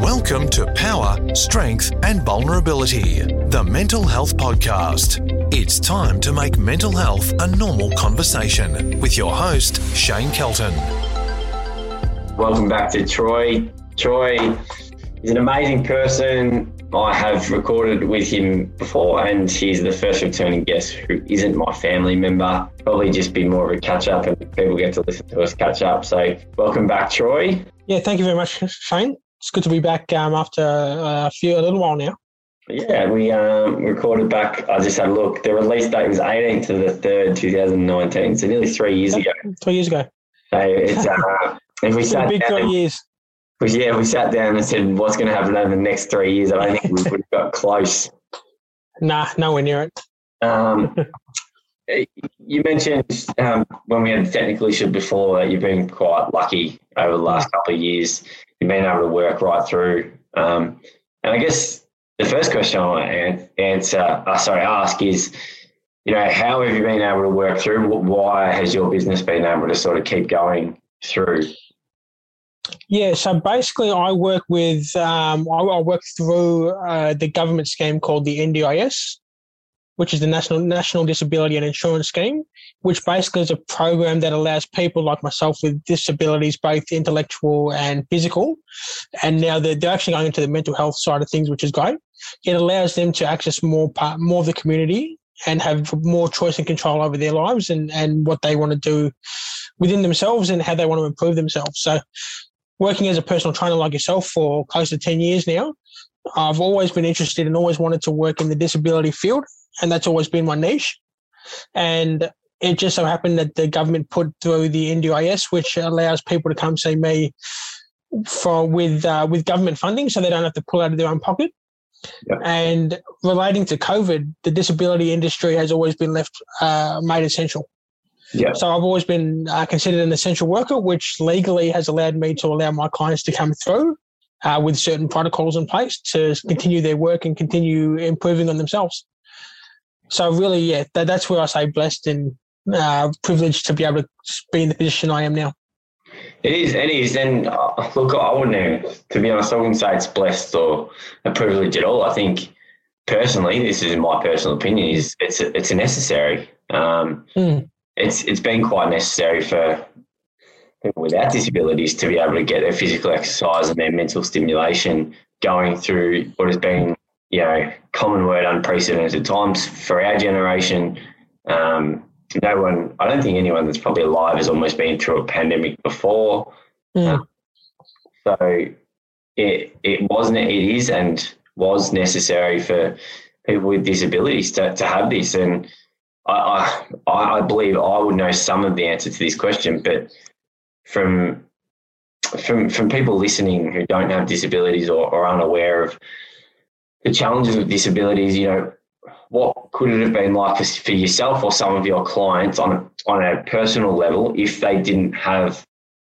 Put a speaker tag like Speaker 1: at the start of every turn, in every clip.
Speaker 1: Welcome to Power, Strength, and Vulnerability, the Mental Health Podcast. It's time to make mental health a normal conversation with your host, Shane Kelton.
Speaker 2: Welcome back to Troy. Troy is an amazing person. I have recorded with him before, and he's the first returning guest who isn't my family member. Probably just be more of a catch up, and people get to listen to us catch up. So, welcome back, Troy.
Speaker 3: Yeah, thank you very much, Shane it's good to be back um, after uh, a few a little while now.
Speaker 2: Yeah, we um, recorded back. I just had a look. The release date was 18th to the third, 2019. So nearly three years ago.
Speaker 3: Three years ago.
Speaker 2: So it's uh, if we sat
Speaker 3: big
Speaker 2: down,
Speaker 3: three years.
Speaker 2: We, yeah, we sat down and said, "What's going to happen over the next three years?" I don't think we would have got close.
Speaker 3: Nah, nowhere near it.
Speaker 2: Um, you mentioned um, when we had the technical issue before that you've been quite lucky over the last couple of years you've been able to work right through. Um, and I guess the first question I want to answer, uh, sorry, ask is, you know, how have you been able to work through? Why has your business been able to sort of keep going through?
Speaker 3: Yeah, so basically, I work with um, I, I, work through uh, the government scheme called the NDIS, which is the National National Disability and Insurance Scheme, which basically is a program that allows people like myself with disabilities, both intellectual and physical, and now they're, they're actually going into the mental health side of things, which is great. It allows them to access more part, more of the community and have more choice and control over their lives and, and what they want to do within themselves and how they want to improve themselves. So, working as a personal trainer like yourself for close to 10 years now, I've always been interested and always wanted to work in the disability field and that's always been my niche. And it just so happened that the government put through the NDIS, which allows people to come see me for with uh, with government funding, so they don't have to pull out of their own pocket. Yep. And relating to COVID, the disability industry has always been left uh, made essential. Yeah. So I've always been uh, considered an essential worker, which legally has allowed me to allow my clients to come through uh, with certain protocols in place to continue their work and continue improving on themselves. So really, yeah, that, that's where I say blessed and uh, privileged to be able to be in the position I am now.
Speaker 2: It is, it is, and uh, look, I wouldn't, to be honest, I wouldn't say it's blessed or a privilege at all. I think personally, this is my personal opinion, is it's a, it's a necessary. Um, mm. It's it's been quite necessary for people without disabilities to be able to get their physical exercise and their mental stimulation going through what has been you know, common word, unprecedented times for our generation. Um, no one, I don't think anyone that's probably alive has almost been through a pandemic before. Mm. Um, so it it wasn't, it is, and was necessary for people with disabilities to, to have this. And I, I I believe I would know some of the answer to this question, but from from from people listening who don't have disabilities or, or unaware of the challenges with disabilities, you know, what could it have been like for, for yourself or some of your clients on a, on a personal level if they didn't have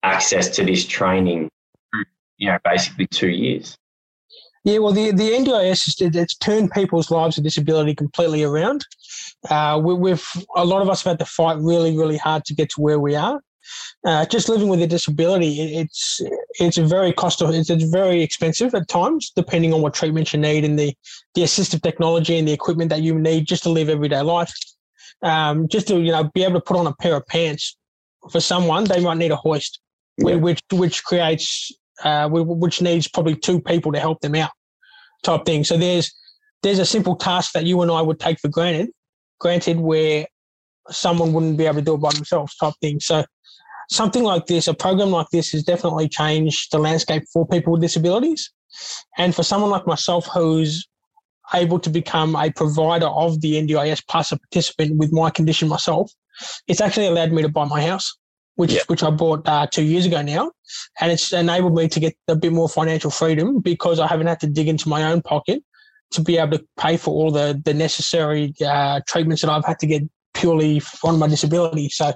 Speaker 2: access to this training, you know, basically two years?
Speaker 3: Yeah, well, the, the NDIS, it's turned people's lives with disability completely around. Uh, we, have a lot of us have had to fight really, really hard to get to where we are uh, just living with a disability, it's it's very cost it's, it's very expensive at times, depending on what treatment you need and the the assistive technology and the equipment that you need just to live everyday life. Um, just to you know be able to put on a pair of pants for someone, they might need a hoist, yeah. which which creates uh, which needs probably two people to help them out, type thing. So there's there's a simple task that you and I would take for granted, granted where someone wouldn't be able to do it by themselves, type thing. So something like this, a program like this, has definitely changed the landscape for people with disabilities. And for someone like myself who's able to become a provider of the NDIS plus a participant with my condition myself, it's actually allowed me to buy my house, which which I bought uh, two years ago now, and it's enabled me to get a bit more financial freedom because I haven't had to dig into my own pocket to be able to pay for all the the necessary uh, treatments that I've had to get purely on my disability. So,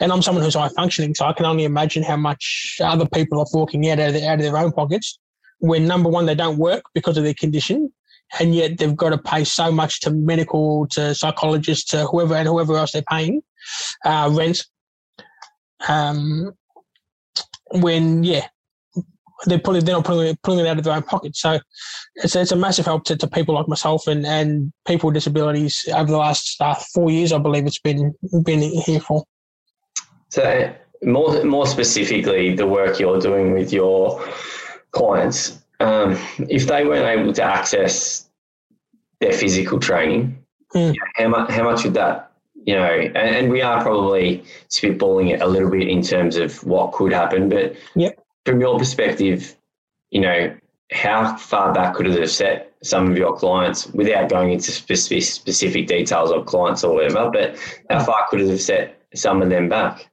Speaker 3: and I'm someone who's high functioning, so I can only imagine how much other people are forking out of, out of their own pockets when number one, they don't work because of their condition. And yet they've got to pay so much to medical, to psychologists, to whoever and whoever else they're paying, uh, rent. Um, when, yeah, they're they're not pulling it, pulling it out of their own pocket. So it's it's a massive help to, to people like myself and, and people with disabilities over the last uh, four years. I believe it's been been here for.
Speaker 2: So more more specifically, the work you're doing with your clients, um, if they weren't able to access their physical training, mm. you know, how much how much would that you know, and, and, we are probably spitballing it a little bit in terms of what could happen, but
Speaker 3: yep.
Speaker 2: From your perspective, you know, how far back could it have set some of your clients without going into specific, specific details of clients or whatever, but how far could it have set some of them back?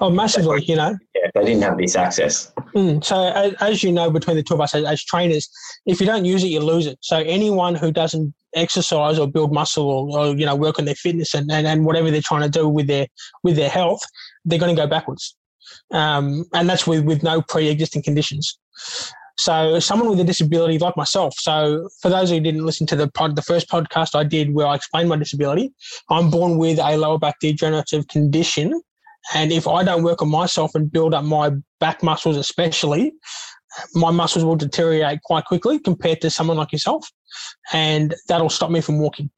Speaker 3: Oh, massively, you know.
Speaker 2: Yeah, they didn't have this access.
Speaker 3: Mm, so, as, as, you know, between the two of us as, as, trainers, if you don't use it, you lose it. So, anyone who doesn't exercise or build muscle or, or you know work on their fitness and, and, and whatever they're trying to do with their with their health, they're going to go backwards. Um, and that's with with no pre-existing conditions. So, someone with a disability like myself. So, for those who didn't listen to the pod, the first podcast I did where I explained my disability, I'm born with a lower back degenerative condition and if I don't work on myself and build up my back muscles, especially, my muscles will deteriorate quite quickly compared to someone like yourself. And that'll stop me from walking.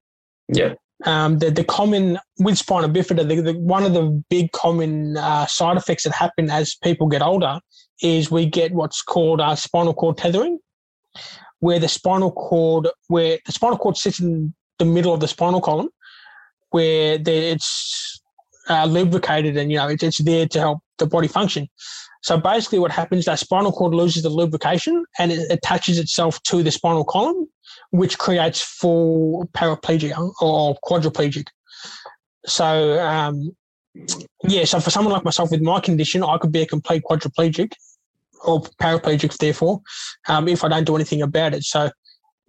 Speaker 2: Yeah.
Speaker 3: Um, the, the common with spina bifida, the, the, one of the big common uh, side effects that happen as people get older is we get what's called uh, spinal cord tethering, where the spinal cord, where the spinal cord sits in the middle of the spinal column, where the, it's uh, lubricated and you know it's, it's there to help the body function. So basically, what happens that spinal cord loses the lubrication and it attaches itself to the spinal column, which creates full paraplegia or quadriplegic. So um, yeah, so for someone like myself with my condition, I could be a complete quadriplegic or paraplegic, therefore, um, if I don't do anything about it. So,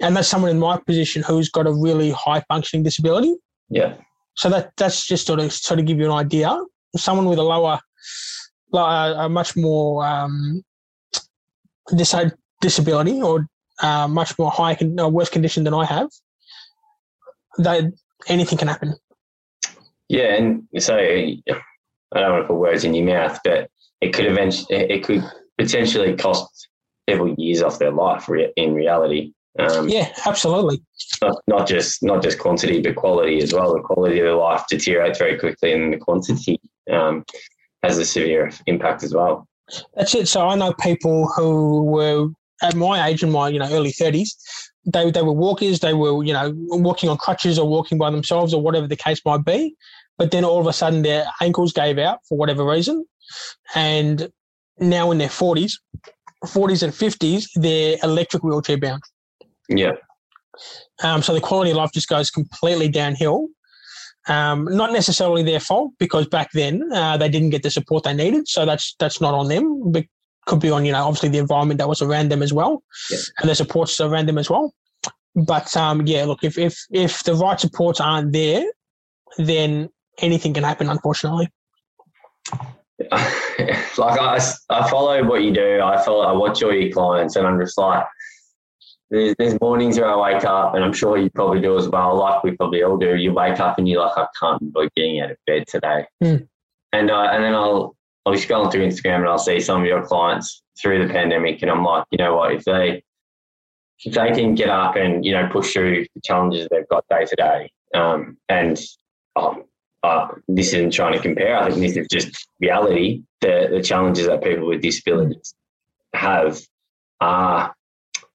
Speaker 3: and that's someone in my position who's got a really high functioning disability.
Speaker 2: Yeah.
Speaker 3: So that that's just sort of sort of give you an idea. Someone with a lower, a much more um, dis- disability or uh, much more high, con- or worse condition than I have, that anything can happen.
Speaker 2: Yeah, and so I don't want to put words in your mouth, but it could eventually, it could potentially cost several years off their life in reality.
Speaker 3: Um, yeah, absolutely.
Speaker 2: Not, not just not just quantity, but quality as well. The quality of their life deteriorates very quickly, and the quantity um, has a severe impact as well.
Speaker 3: That's it. So I know people who were at my age, in my you know early thirties, they they were walkers. They were you know walking on crutches or walking by themselves or whatever the case might be. But then all of a sudden their ankles gave out for whatever reason, and now in their forties, forties and fifties, they're electric wheelchair bound.
Speaker 2: Yeah.
Speaker 3: Um, so the quality of life just goes completely downhill. Um, not necessarily their fault because back then uh, they didn't get the support they needed. So that's that's not on them. But could be on you know obviously the environment that was around them as well, yeah. and the supports around them as well. But um, yeah, look, if if if the right supports aren't there, then anything can happen. Unfortunately.
Speaker 2: like I, I follow what you do. I follow. I watch all your clients, and I'm just like there's, there's mornings where I wake up, and I'm sure you probably do as well, like we probably all do. You wake up and you're like, I can't be getting out of bed today.
Speaker 3: Mm.
Speaker 2: And uh, and then I'll I'll be scrolling through Instagram and I'll see some of your clients through the pandemic, and I'm like, you know what, if they if they can get up and you know push through the challenges they've got day to day, um, and um, uh, this isn't trying to compare. I think this is just reality. The the challenges that people with disabilities have are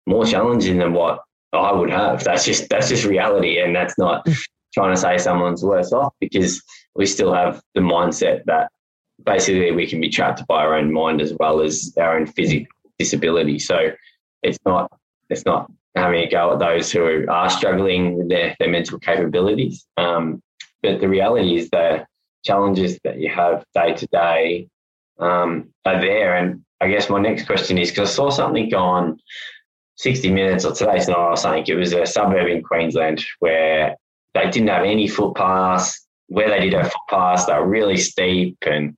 Speaker 2: more challenging than what I would have. That's just that's just reality, and that's not trying to say someone's worse off because we still have the mindset that basically we can be trapped by our own mind as well as our own physical disability. So it's not it's not having a go at those who are struggling with their, their mental capabilities. Um, but the reality is the challenges that you have day to day um, are there. And I guess my next question is because I saw something on 60 minutes or today's night or something. It was a suburb in Queensland where they didn't have any footpaths. Where they did have footpaths, they were really steep and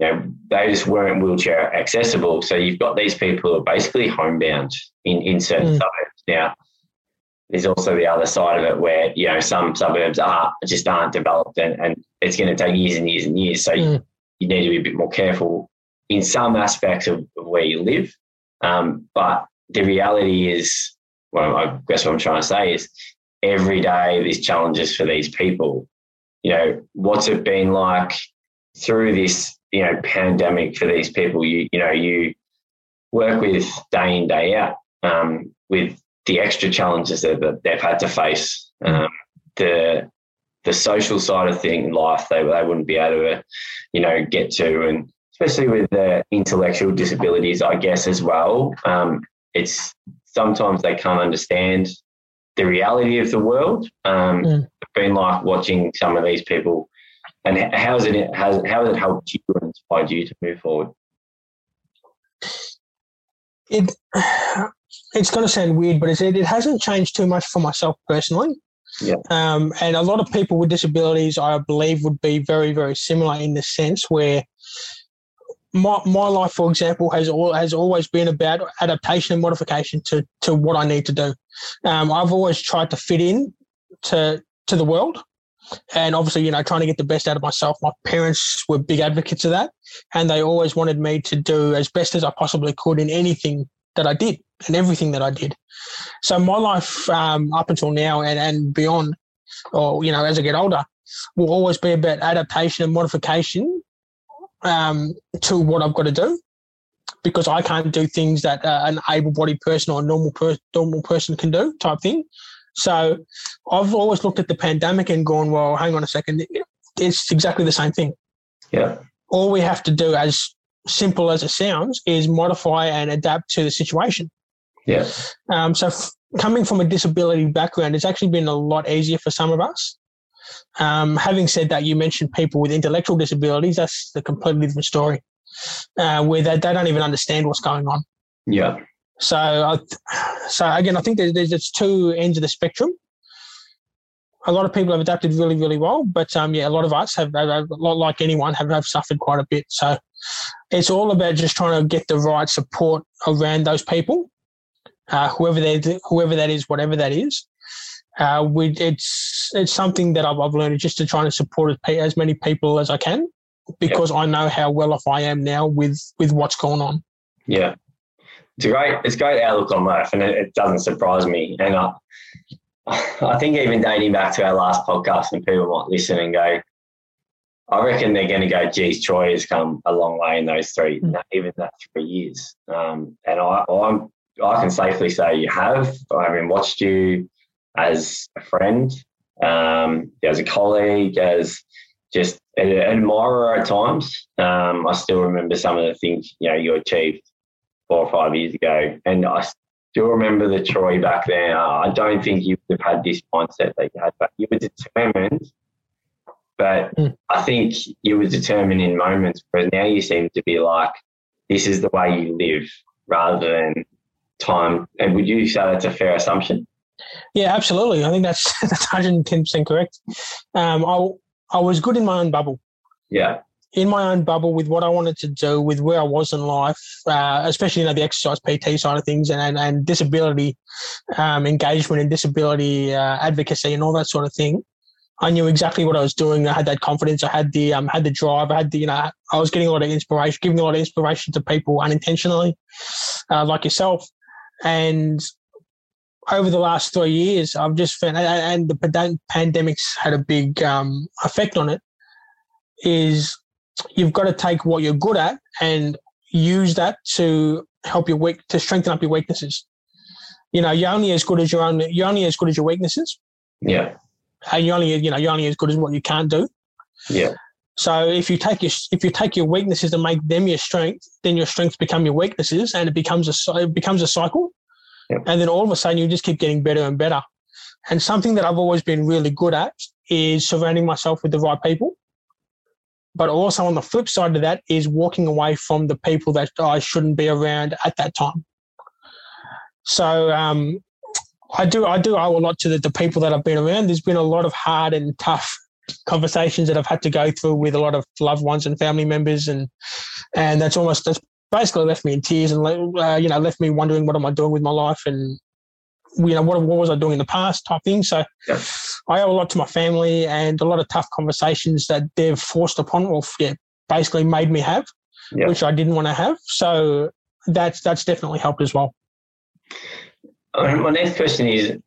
Speaker 2: you know, those weren't wheelchair accessible. So you've got these people who are basically homebound in, in certain mm. suburbs. Now, there's also the other side of it where, you know, some suburbs are just aren't developed and, and it's going to take years and years and years. So mm. you, you need to be a bit more careful in some aspects of, of where you live Um, but the reality is, well, I guess what I'm trying to say is every day there's challenges for these people. You know, what's it been like through this, you know, pandemic for these people? You, you know, you work with day in, day out um, with the extra challenges that, they've had to face. Um, the the social side of thing life they, they wouldn't be able to, you know, get to and especially with the intellectual disabilities, I guess as well. Um, it's sometimes they can't understand the reality of the world. Um, mm. It's been like watching some of these people, and how has it has how has it helped you and inspired you to move forward?
Speaker 3: It it's going to sound weird, but it it hasn't changed too much for myself personally.
Speaker 2: Yeah.
Speaker 3: Um, and a lot of people with disabilities, I believe, would be very, very similar in the sense where my, my life, for example, has all, has always been about adaptation and modification to to what I need to do. Um, I've always tried to fit in to to the world, and obviously, you know, trying to get the best out of myself. My parents were big advocates of that, and they always wanted me to do as best as I possibly could in anything that I did and everything that I did. So my life um, up until now and, and beyond, or you know, as I get older, will always be about adaptation and modification um, to what I've got to do because I can't do things that uh, an able-bodied person or a normal per- normal person can do, type thing. So I've always looked at the pandemic and gone, well, hang on a second, it's exactly the same thing.
Speaker 2: Yeah.
Speaker 3: All we have to do, as simple as it sounds, is modify and adapt to the situation.
Speaker 2: Yeah.
Speaker 3: Um, so f- coming from a disability background, it's actually been a lot easier for some of us. Um, having said that, you mentioned people with intellectual disabilities. That's a completely different story, uh, where they, they don't even understand what's going on.
Speaker 2: Yeah.
Speaker 3: So, I, so again, I think there's, there's two ends of the spectrum. A lot of people have adapted really, really well, but um, yeah, a lot of us have, have, like anyone, have, have suffered quite a bit. So, it's all about just trying to get the right support around those people, uh, whoever they, whoever that is, whatever that is, uh, we, it's it's something that I've, I've learned just to try and support as, as many people as I can because yep. I know how well off I am now with with what's going on.
Speaker 2: Yeah, it's great. It's great outlook on life, and it, it doesn't surprise me. And I, I think even dating back to our last podcast, and people might listen and go, I reckon they're going to go, geez, Troy has come a long way in those three, mm. even that three years. Um, and I, I'm, I can safely say you have. I haven't watched you as a friend, um, as a colleague, as just an admirer at times. Um, I still remember some of the things you know you achieved four or five years ago, and I still remember the Troy back then. I don't think you would have had this mindset that you had, but you were determined. But mm. I think you were determined in moments, whereas now you seem to be like, this is the way you live, rather than time. And would you say that's a fair assumption?
Speaker 3: Yeah, absolutely. I think that's that's 110 percent correct. Um, I I was good in my own bubble.
Speaker 2: Yeah.
Speaker 3: In my own bubble with what I wanted to do, with where I was in life, uh, especially you know the exercise PT side of things and and, and disability um, engagement and disability uh, advocacy and all that sort of thing. I knew exactly what I was doing. I had that confidence. I had the um, had the drive. I had the you know I was getting a lot of inspiration, giving a lot of inspiration to people unintentionally, uh, like yourself. And over the last three years, I've just found, and the pandemic's had a big um, effect on it, is you've got to take what you're good at and use that to help your weak, to strengthen up your weaknesses. You know, you're only as good as your own, you're only as good as your weaknesses.
Speaker 2: Yeah.
Speaker 3: And you only, you know, you're only as good as what you can't do.
Speaker 2: Yeah.
Speaker 3: So if you take your if you take your weaknesses and make them your strength, then your strengths become your weaknesses, and it becomes a it becomes a cycle. Yep. And then all of a sudden, you just keep getting better and better. And something that I've always been really good at is surrounding myself with the right people. But also on the flip side of that is walking away from the people that I shouldn't be around at that time. So um, I do I do owe a lot to the, the people that I've been around. There's been a lot of hard and tough conversations that I've had to go through with a lot of loved ones and family members, and and that's almost that's basically left me in tears and uh, you know left me wondering what am I doing with my life and you know what what was I doing in the past type thing. So yeah. I owe a lot to my family and a lot of tough conversations that they've forced upon or yeah basically made me have, yeah. which I didn't want to have. So that's that's definitely helped as well.
Speaker 2: My next question is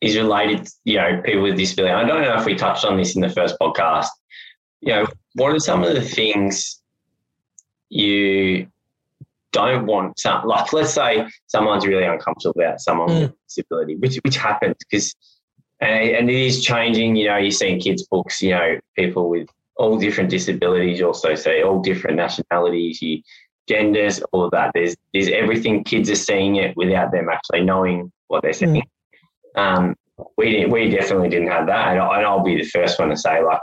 Speaker 2: is related, you know, people with disability. I don't know if we touched on this in the first podcast. You know, what are some of the things you don't want some like let's say someone's really uncomfortable about someone mm. with disability, which which happens because and, and it is changing. You know, you're seeing kids' books. You know, people with all different disabilities. You also see all different nationalities, you, genders, all of that. There's there's everything. Kids are seeing it without them actually knowing what they're seeing. Mm. Um, we we definitely didn't have that, and, I, will be the first one to say like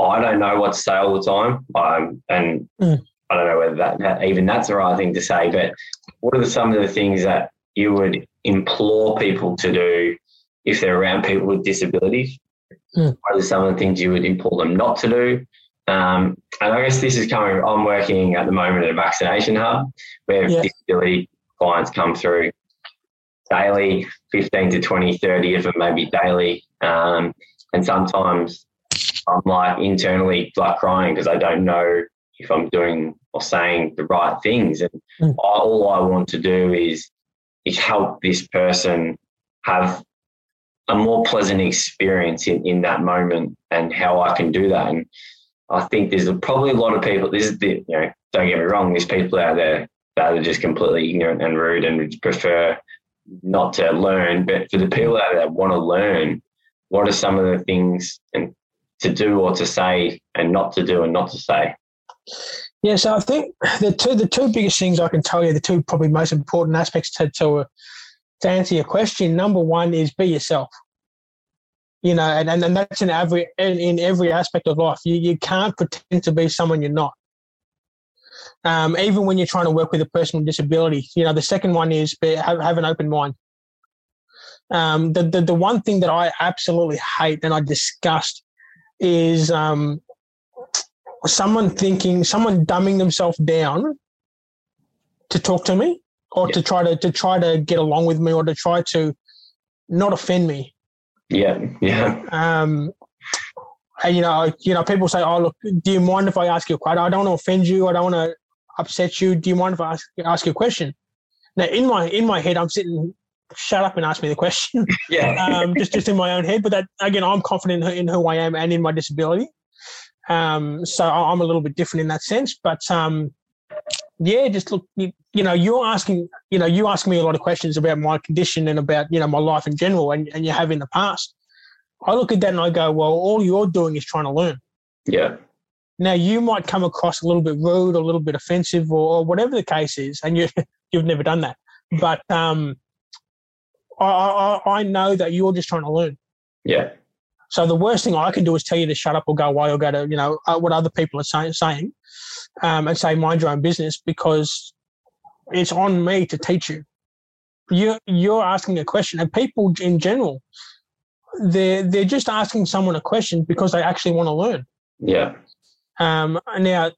Speaker 2: I don't know what to say all the time, um, and mm. I don't know whether that, that, even that's the right thing to say. But what are the, some of the things that you would implore people to do if they're around people with disabilities? Mm. What are some of the things you would implore them not to do? Um, and I guess this is coming. I'm working at the moment at a vaccination hub where yeah. disability clients come through daily, 15 to 20, 30 of them maybe daily. Um, and sometimes I'm like internally like crying because I don't know if I'm doing or saying the right things. And mm. all I want to do is is help this person have a more pleasant experience in, in that moment and how I can do that. And I think there's probably a lot of people, this is the, you know, don't get me wrong, there's people out there that are just completely ignorant and rude and prefer not to learn. But for the people out there that want to learn, what are some of the things and to do or to say and not to do and not to say?
Speaker 3: Yeah, so I think the two the two biggest things I can tell you, the two probably most important aspects to to, uh, to answer your question. Number one is be yourself. You know, and, and, and that's in every in, in every aspect of life. You you can't pretend to be someone you're not. Um, even when you're trying to work with a person with disability, you know, the second one is be, have, have an open mind. Um, the, the the one thing that I absolutely hate and I disgust is um, someone thinking, someone dumbing themselves down to talk to me or yeah. to try to to try to get along with me or to try to not offend me.
Speaker 2: Yeah, yeah.
Speaker 3: Um, and you know, you know, people say, "Oh, look, do you mind if I ask you a question? I don't want to offend you. I don't want to upset you. Do you mind if I ask, ask you a question?" Now, in my in my head, I'm sitting, shut up and ask me the question.
Speaker 2: Yeah.
Speaker 3: um, just just in my own head, but that again, I'm confident in who I am and in my disability. Um, so I'm a little bit different in that sense. But um, yeah, just look, you, you, know, you're asking, you know, you ask me a lot of questions about my condition and about, you know, my life in general, and, and you have in the past. I look at that and I go, well, all you're doing is trying to learn.
Speaker 2: Yeah.
Speaker 3: Now you might come across a little bit rude, or a little bit offensive, or, or whatever the case is, and you you've never done that. But um, I, I I know that you're just trying to learn.
Speaker 2: Yeah.
Speaker 3: So the worst thing I can do is tell you to shut up or go away or go to, you know, uh, what other people are say, saying um, and say, mind your own business because it's on me to teach you. You're, you're asking a question and people in general, they're, they're just asking someone a question because they actually want to learn.
Speaker 2: Yeah.
Speaker 3: Um, now,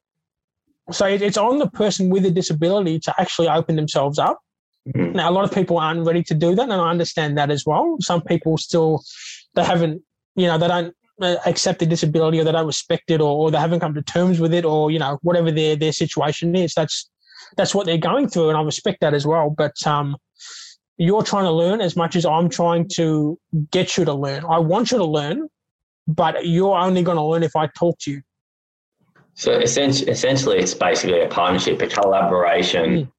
Speaker 3: so it's on the person with a disability to actually open themselves up. Mm-hmm. Now, a lot of people aren't ready to do that, and I understand that as well. Some people still they haven't you know, they don't uh, accept the disability or they don't respect it or, or they haven't come to terms with it or, you know, whatever their, their situation is. That's, that's what they're going through. And I respect that as well. But, um, you're trying to learn as much as I'm trying to get you to learn. I want you to learn, but you're only going to learn if I talk to you.
Speaker 2: So essentially, essentially it's basically a partnership, a collaboration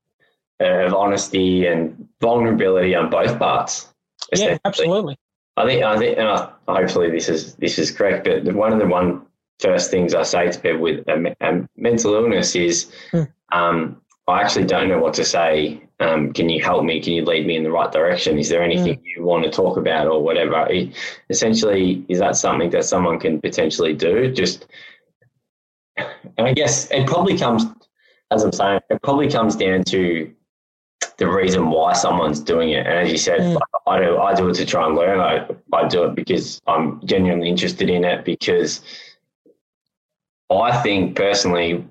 Speaker 2: mm. of honesty and vulnerability on both parts.
Speaker 3: Yeah, absolutely.
Speaker 2: I think I think, and I, hopefully this is this is correct. But one of the one first things I say to people with a, a mental illness is, hmm. um, I actually don't know what to say. Um, can you help me? Can you lead me in the right direction? Is there anything mm. you want to talk about or whatever? It, essentially, is that something that someone can potentially do? Just, and I guess it probably comes, as I'm saying, it probably comes down to the reason why someone's doing it. And as you said, mm. I do I do it to try and learn. I, I do it because I'm genuinely interested in it because I think personally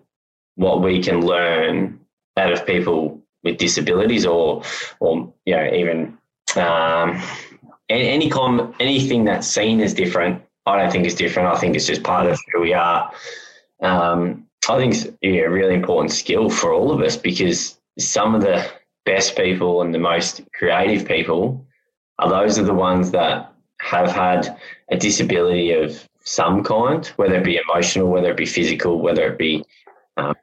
Speaker 2: what we can learn out of people with disabilities or or you know even um, any com- anything that's seen as different I don't think is different. I think it's just part of who we are. Um, I think it's yeah, a really important skill for all of us because some of the best people and the most creative people are those are the ones that have had a disability of some kind, whether it be emotional, whether it be physical, whether it be um,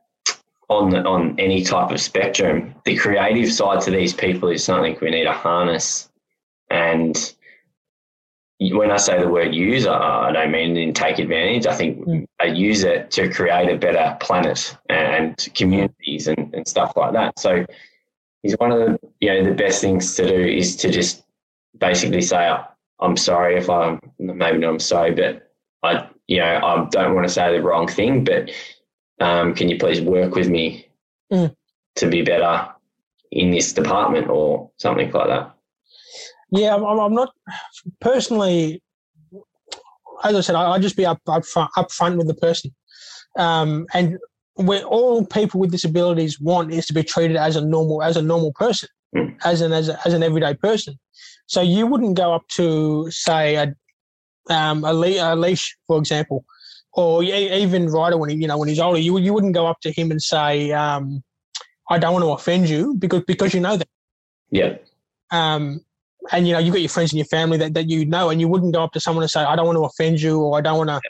Speaker 2: on on any type of spectrum. The creative side to these people is something we need to harness. And when I say the word use, I don't mean in take advantage. I think mm. I use it to create a better planet and communities and, and stuff like that. So, is one of the you know the best things to do is to just basically say I'm sorry if I'm maybe not I'm sorry, but I you know I don't want to say the wrong thing, but um, can you please work with me mm. to be better in this department or something like that?
Speaker 3: Yeah, I'm, I'm not personally. As I said, I, I just be up up front, up front with the person, um, and where all people with disabilities want is to be treated as a normal as a normal person, mm. as an as, a, as an everyday person. So you wouldn't go up to say a um, a, le- a leash, for example, or even Ryder when he you know when he's older, you you wouldn't go up to him and say, um, "I don't want to offend you," because because you know that.
Speaker 2: Yeah.
Speaker 3: Um, and you know you've got your friends and your family that, that you know and you wouldn't go up to someone and say i don't want to offend you or i don't want to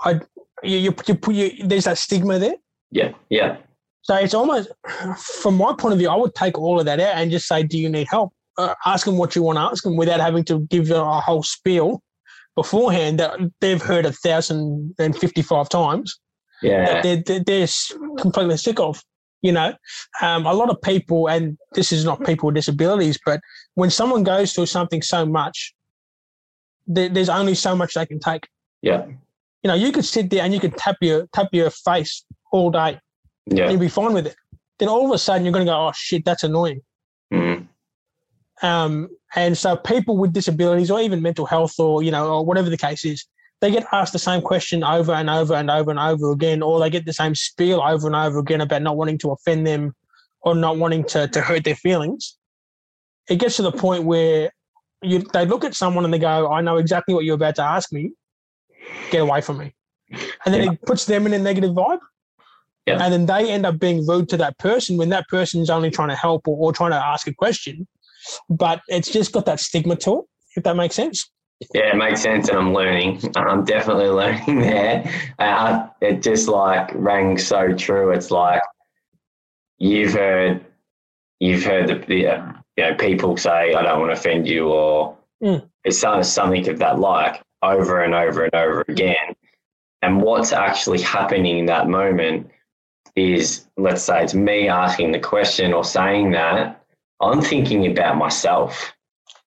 Speaker 3: i you, you, you, you, there's that stigma there?
Speaker 2: Yeah yeah.
Speaker 3: So it's almost from my point of view i would take all of that out and just say do you need help? Uh, ask them what you want to ask them without having to give a whole spiel beforehand that they've heard a thousand and fifty-five times
Speaker 2: yeah.
Speaker 3: they're, they're, they're completely sick of you know, um, a lot of people, and this is not people with disabilities, but when someone goes through something so much, there's only so much they can take.
Speaker 2: Yeah.
Speaker 3: You know, you could sit there and you could tap your tap your face all day.
Speaker 2: Yeah.
Speaker 3: And you'd be fine with it. Then all of a sudden you're going to go, oh shit, that's annoying.
Speaker 2: Mm-hmm.
Speaker 3: Um, and so people with disabilities or even mental health or you know or whatever the case is, they get asked the same question over and over and over and over again, or they get the same spiel over and over again about not wanting to offend them or not wanting to, to hurt their feelings. It gets to the point where you, they look at someone and they go, I know exactly what you're about to ask me. Get away from me. And then yeah. it puts them in a negative vibe.
Speaker 2: Yeah.
Speaker 3: And then they end up being rude to that person when that person's only trying to help or, or trying to ask a question. But it's just got that stigma to it, if that makes sense.
Speaker 2: Yeah, it makes sense, and I'm learning. I'm definitely learning there. Uh, it just like rang so true. It's like you've heard, you've heard the, the uh, you know people say, "I don't want to offend you," or mm. it's something of that like over and over and over mm-hmm. again. And what's actually happening in that moment is, let's say, it's me asking the question or saying that. I'm thinking about myself.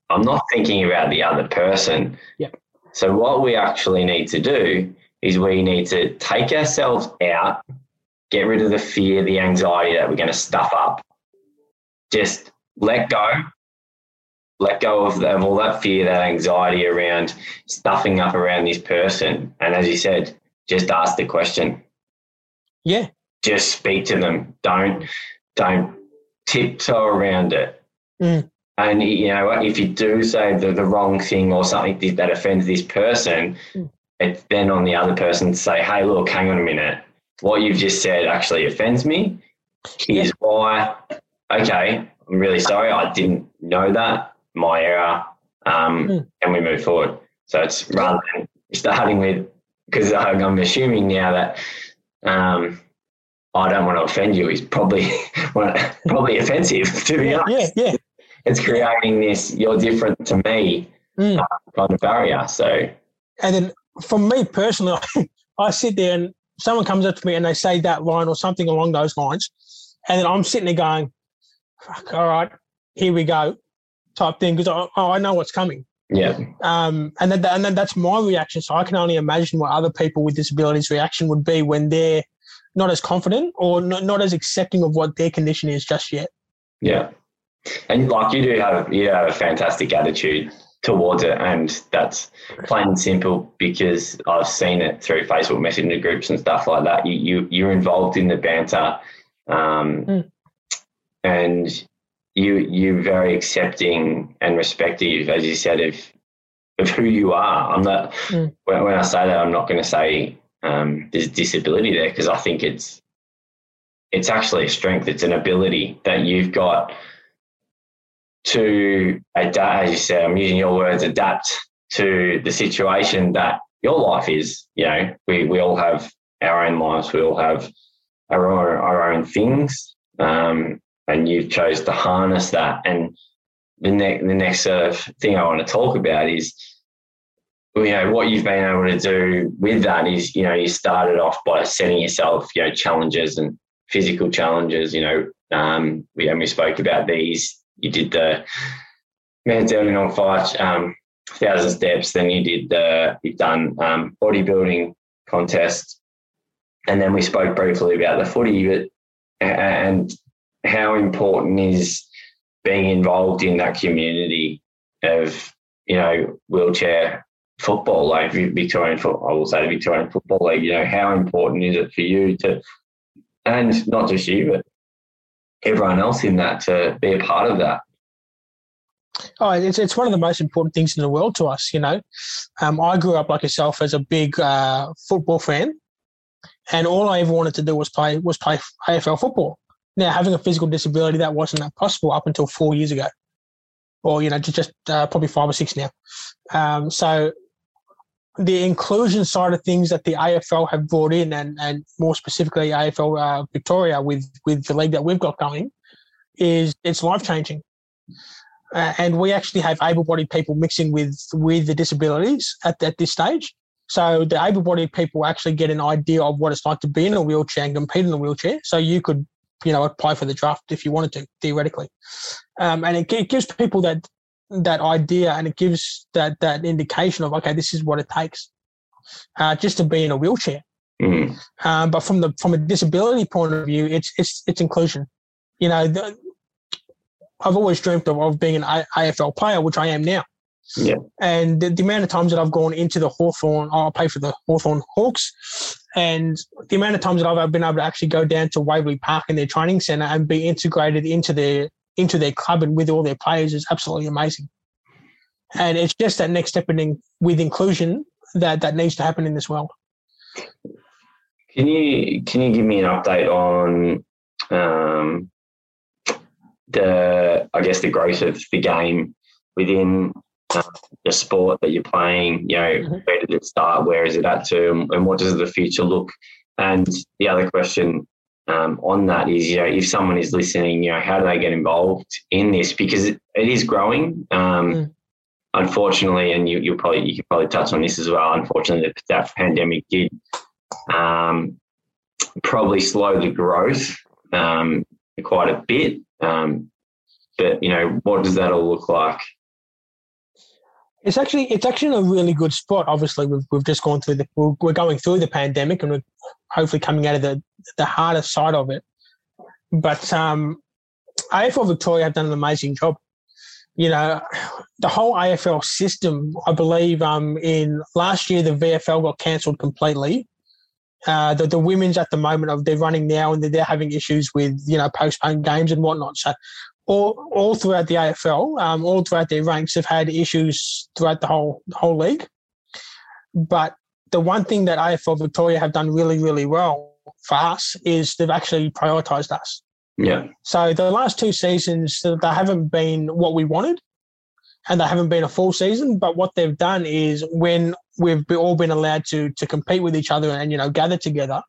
Speaker 2: I'm not thinking about the other person.
Speaker 3: Yeah.
Speaker 2: So what we actually need to do is we need to take ourselves out, get rid of the fear, the anxiety that we're going to stuff up. Just let go. Let go of, of all that fear, that anxiety around stuffing up around this person. And as you said, just ask the question.
Speaker 3: Yeah.
Speaker 2: Just speak to them. Don't don't tiptoe around it.
Speaker 3: Mm.
Speaker 2: And you know, if you do say the, the wrong thing or something that offends this person, mm. it's then on the other person to say, "Hey, look, hang on a minute. What you've just said actually offends me. Here's yeah. why. Okay, I'm really sorry. I didn't know that. My error. Um, mm. And we move forward. So it's rather than starting with because I'm assuming now that um, I don't want to offend you is probably probably offensive to be
Speaker 3: honest. Yeah, yeah
Speaker 2: it's creating this you're different to me mm. uh, kind of barrier. So,
Speaker 3: and then for me personally, I sit there and someone comes up to me and they say that line or something along those lines, and then I'm sitting there going, "All right, here we go," type thing because I, oh, I know what's coming.
Speaker 2: Yeah.
Speaker 3: Um, and then and then that's my reaction. So I can only imagine what other people with disabilities reaction would be when they're not as confident or not, not as accepting of what their condition is just yet.
Speaker 2: Yeah. And like you do have you have a fantastic attitude towards it, and that's plain and simple because I've seen it through Facebook Messenger groups and stuff like that. You you you're involved in the banter, um, mm. and you you're very accepting and respective, as you said, of of who you are. I'm not mm. when, when I say that, I'm not going to say um, there's disability there because I think it's it's actually a strength. It's an ability that you've got to adapt, as you said, I'm using your words, adapt to the situation that your life is. You know, we, we all have our own lives. We all have our own, our own things. Um, and you've chose to harness that. And the next, the next sort of thing I want to talk about is, you know, what you've been able to do with that is, you know, you started off by setting yourself, you know, challenges and physical challenges. You know, um, we and we spoke about these. You did the Mount Dandenong five um, thousand steps. Then you did the you've done um, bodybuilding contest, and then we spoke briefly about the footy. But and how important is being involved in that community of you know wheelchair football, like Victorian football, I will say Victorian Football League. You know, how important is it for you to, and not just you, but everyone else in that to be a part of that?
Speaker 3: Oh, it's it's one of the most important things in the world to us. You know, um, I grew up like yourself as a big uh, football fan, and all I ever wanted to do was play was play AFL football. Now, having a physical disability, that wasn't that possible up until four years ago, or you know, just, uh, probably five or six now. Um, so, the inclusion side of things that the AFL have brought in, and and more specifically AFL uh, Victoria with with the league that we've got going, is it's life changing. Uh, and we actually have able-bodied people mixing with with the disabilities at, at this stage. So the able-bodied people actually get an idea of what it's like to be in a wheelchair and compete in a wheelchair. So you could you know apply for the draft if you wanted to theoretically um, and it, it, gives people that that idea and it gives that that indication of okay this is what it takes uh, just to be in a wheelchair
Speaker 2: mm.
Speaker 3: um, but from the from a disability point of view it's it's it's inclusion you know the, I've always dreamt of, of being an AFL player which I am now
Speaker 2: yeah.
Speaker 3: And the, the, amount of times that I've gone into the Hawthorn, I'll pay for the Hawthorn Hawks. And the amount of times that I've been able to actually go down to Waverley Park in their training centre and be integrated into their into their club and with all their players is absolutely amazing. And it's just that next step in with inclusion that that needs to happen in this world.
Speaker 2: Can you can you give me an update on um, the I guess the growth of the game within the sport that you're playing, you know, mm-hmm. where did it start? Where is it at to? And what does the future look? And the other question um, on that is, you know, if someone is listening, you know, how do they get involved in this? Because it, is growing. Um, mm. Unfortunately, and you, you'll probably you can probably touch on this as well. Unfortunately, that pandemic did um, probably slow the growth um, quite a bit. Um, but you know, what does that all look like
Speaker 3: it's actually it's actually a really good spot. Obviously, we've we've just gone through the we're going through the pandemic and we're hopefully coming out of the the harder side of it. But um, AFL Victoria have done an amazing job. You know, the whole AFL system. I believe um, in last year the VFL got cancelled completely. Uh, the, the women's at the moment of they're running now and they're, they're having issues with you know postponed games and whatnot. So all, all throughout the AFL, um, all throughout their ranks, have had issues throughout the whole whole league. But the one thing that AFL Victoria have done really, really well for us is they've actually prioritised us.
Speaker 2: Yeah.
Speaker 3: So the last two seasons, they haven't been what we wanted, and they haven't been a full season. But what they've done is when we've all been allowed to to compete with each other and you know gather together,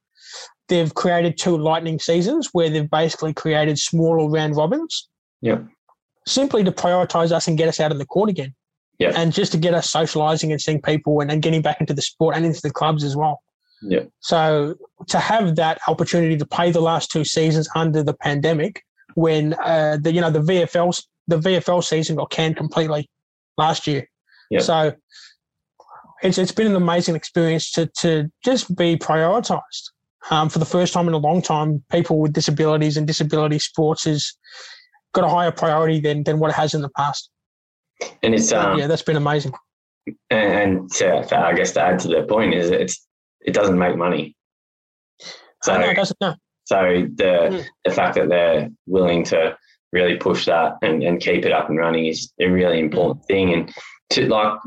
Speaker 3: they've created two lightning seasons where they've basically created smaller round robins
Speaker 2: yeah.
Speaker 3: Simply to prioritize us and get us out in the court again.
Speaker 2: Yeah.
Speaker 3: And just to get us socializing and seeing people and, and getting back into the sport and into the clubs as well.
Speaker 2: Yeah.
Speaker 3: So to have that opportunity to play the last two seasons under the pandemic, when uh, the you know the VFL the VFL season got canned completely last year.
Speaker 2: Yeah.
Speaker 3: So it's it's been an amazing experience to to just be prioritised. Um, for the first time in a long time, people with disabilities and disability sports is got a higher priority than than what it has in the past.
Speaker 2: And it's um,
Speaker 3: yeah, that's been amazing.
Speaker 2: And to, I guess to add to that point is it's it doesn't make money.
Speaker 3: So no, it doesn't. No.
Speaker 2: So the mm. the fact that they're willing to really push that and, and keep it up and running is a really important mm. thing. And to like,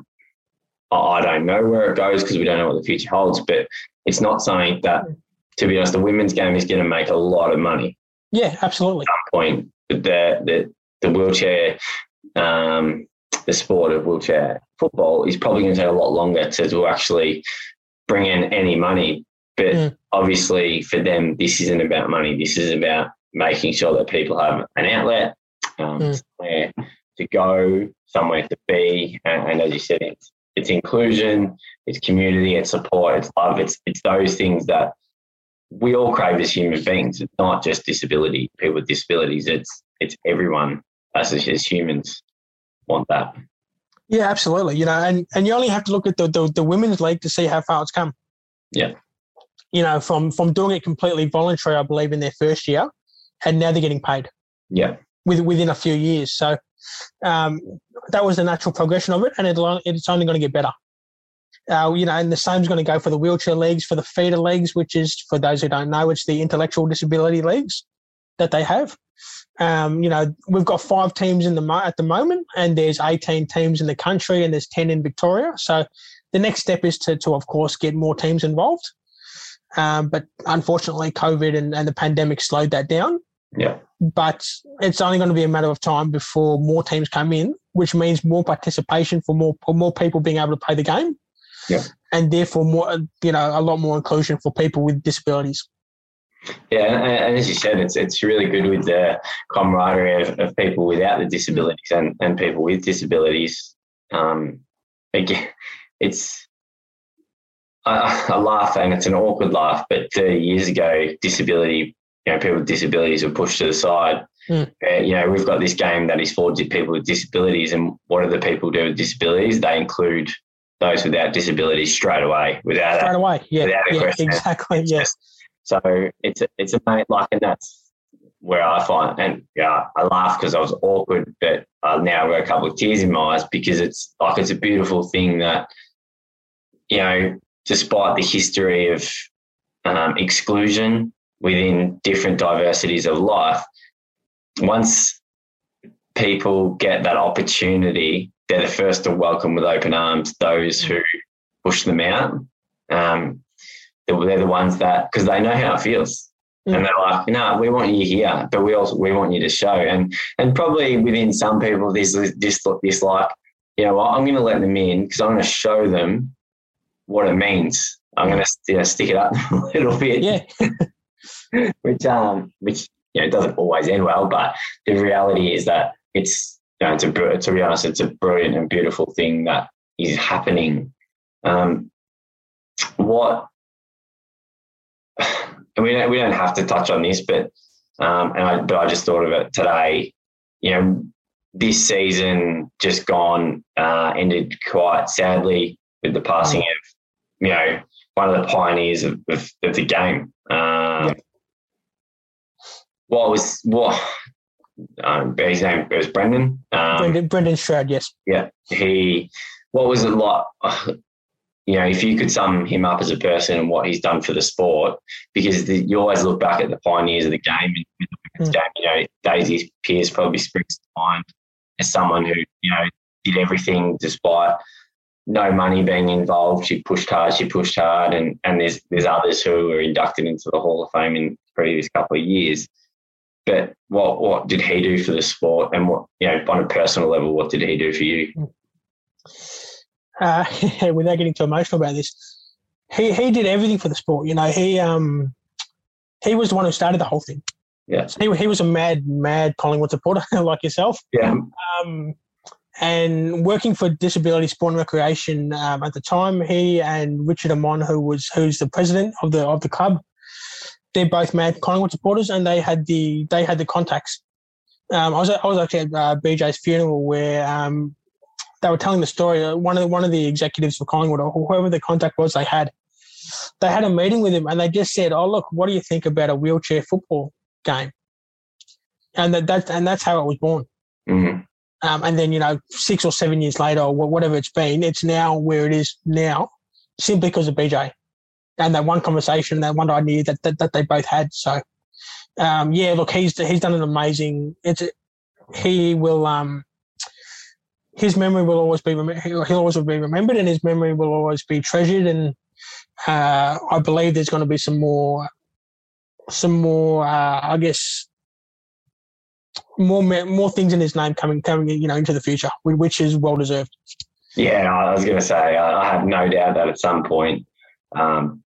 Speaker 2: I don't know where it goes because we don't know what the future holds, but it's not something that to be honest, the women's game is going to make a lot of money.
Speaker 3: Yeah, absolutely.
Speaker 2: At some point, the the the wheelchair, um, the sport of wheelchair football is probably going to take a lot longer to, to actually bring in any money. But mm. obviously, for them, this isn't about money. This is about making sure that people have an outlet, um, mm. somewhere to go, somewhere to be, and, and as you said, it's, it's inclusion, it's community, it's support, it's love. It's it's those things that we all crave as human beings. It's not just disability, people with disabilities. It's it's everyone as as humans want that.
Speaker 3: Yeah, absolutely. You know, and, and you only have to look at the, the, the women's league to see how far it's come.
Speaker 2: Yeah.
Speaker 3: You know, from from doing it completely voluntary, I believe, in their first year, and now they're getting paid.
Speaker 2: Yeah.
Speaker 3: With, within a few years. So um, that was the natural progression of it, and it, it's only going to get better. Uh, you know, and the same is going to go for the wheelchair leagues, for the FIDA leagues, which is, for those who don't know, it's the intellectual disability leagues that they have. Um, you know, we've got five teams in the at the moment, and there's 18 teams in the country, and there's 10 in Victoria. So the next step is to, to of course, get more teams involved. Um, but unfortunately, COVID and, and the pandemic slowed that down.
Speaker 2: Yeah.
Speaker 3: But it's only going to be a matter of time before more teams come in, which means more participation for more for more people being able to play the game.
Speaker 2: Yeah.
Speaker 3: And therefore, more you know, a lot more inclusion for people with disabilities.
Speaker 2: Yeah, and, as you said, it's it's really good with the camaraderie of, of people without the disabilities and, and people with disabilities. Um, again, it's I, I laugh and it's an awkward laugh, but 30 years ago, disability, you know, people with disabilities were pushed to the side.
Speaker 3: Mm.
Speaker 2: Uh, you know, we've got this game that is for people with disabilities, and what do the people do with disabilities? They include those without disabilities straight away, without
Speaker 3: straight a, away, yeah, without a yeah exactly, yes.
Speaker 2: So it's a, it's a mate like, and that's where I find, and yeah, I laugh because I was awkward, but I now got a couple of tears in my eyes because it's like it's a beautiful thing that you know, despite the history of um, exclusion within different diversities of life, once people get that opportunity, they're the first to welcome with open arms those who push them out. Um, they're the ones that because they know how it feels. Mm. And they're like, no, we want you here, but we also we want you to show. And and probably within some people, there's this this like, you know, I'm going to let them in because I'm going to show them what it means. I'm going to you know, stick it up a little bit.
Speaker 3: Yeah.
Speaker 2: which um which you know doesn't always end well, but the reality is that it's you know, it's a to be honest, it's a brilliant and beautiful thing that is happening. Um, what and we don't, we don't have to touch on this, but um, and I, but I just thought of it today. You know, this season just gone uh, ended quite sadly with the passing mm. of you know one of the pioneers of, of, of the game. Um, yeah. What was what? Um, his name was Brendan.
Speaker 3: Um, Brendan Brendan Stroud, yes.
Speaker 2: Yeah, he. What was it like? you know, if you could sum him up as a person and what he's done for the sport, because the, you always look back at the pioneers of the game and the women's mm. game, you know, Daisy Pearce probably springs to mind as someone who, you know, did everything despite no money being involved. She pushed hard, she pushed hard, and, and there's there's others who were inducted into the Hall of Fame in the previous couple of years. But what what did he do for the sport, and what you know on a personal level, what did he do for you?
Speaker 3: Uh, without getting too emotional about this, he he did everything for the sport. You know, he um he was the one who started the whole thing.
Speaker 2: Yeah,
Speaker 3: so he he was a mad mad Collingwood supporter like yourself.
Speaker 2: Yeah.
Speaker 3: Um, and working for Disability Sport and Recreation um, at the time, he and Richard Amon, who was who's the president of the of the club, they're both mad Collingwood supporters, and they had the they had the contacts. Um, I was I was actually at uh, BJ's funeral where um, they were telling the story. Uh, one of the, one of the executives for Collingwood or whoever the contact was, they had they had a meeting with him and they just said, "Oh, look, what do you think about a wheelchair football game?" And that, that and that's how it was born.
Speaker 2: Mm-hmm.
Speaker 3: Um, and then you know, six or seven years later, or whatever it's been, it's now where it is now, simply because of BJ and that one conversation, that one idea that that, that they both had. So, um, yeah, look, he's he's done an amazing. It's he will um his memory will always be he'll always be remembered, and his memory will always be treasured. And uh, I believe there's going to be some more some more, uh, I guess, more more things in his name coming coming you know into the future, which is well deserved.
Speaker 2: Yeah, I was going to say I have no doubt that at some point um,